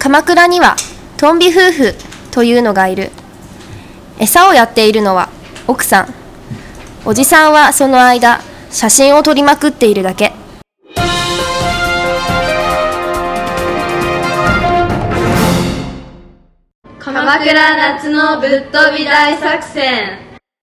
鎌倉にはトンビ夫婦というのがいる。餌をやっているのは奥さん。おじさんはその間写真を撮りまくっているだけ。鎌倉夏のぶっ飛び大作戦。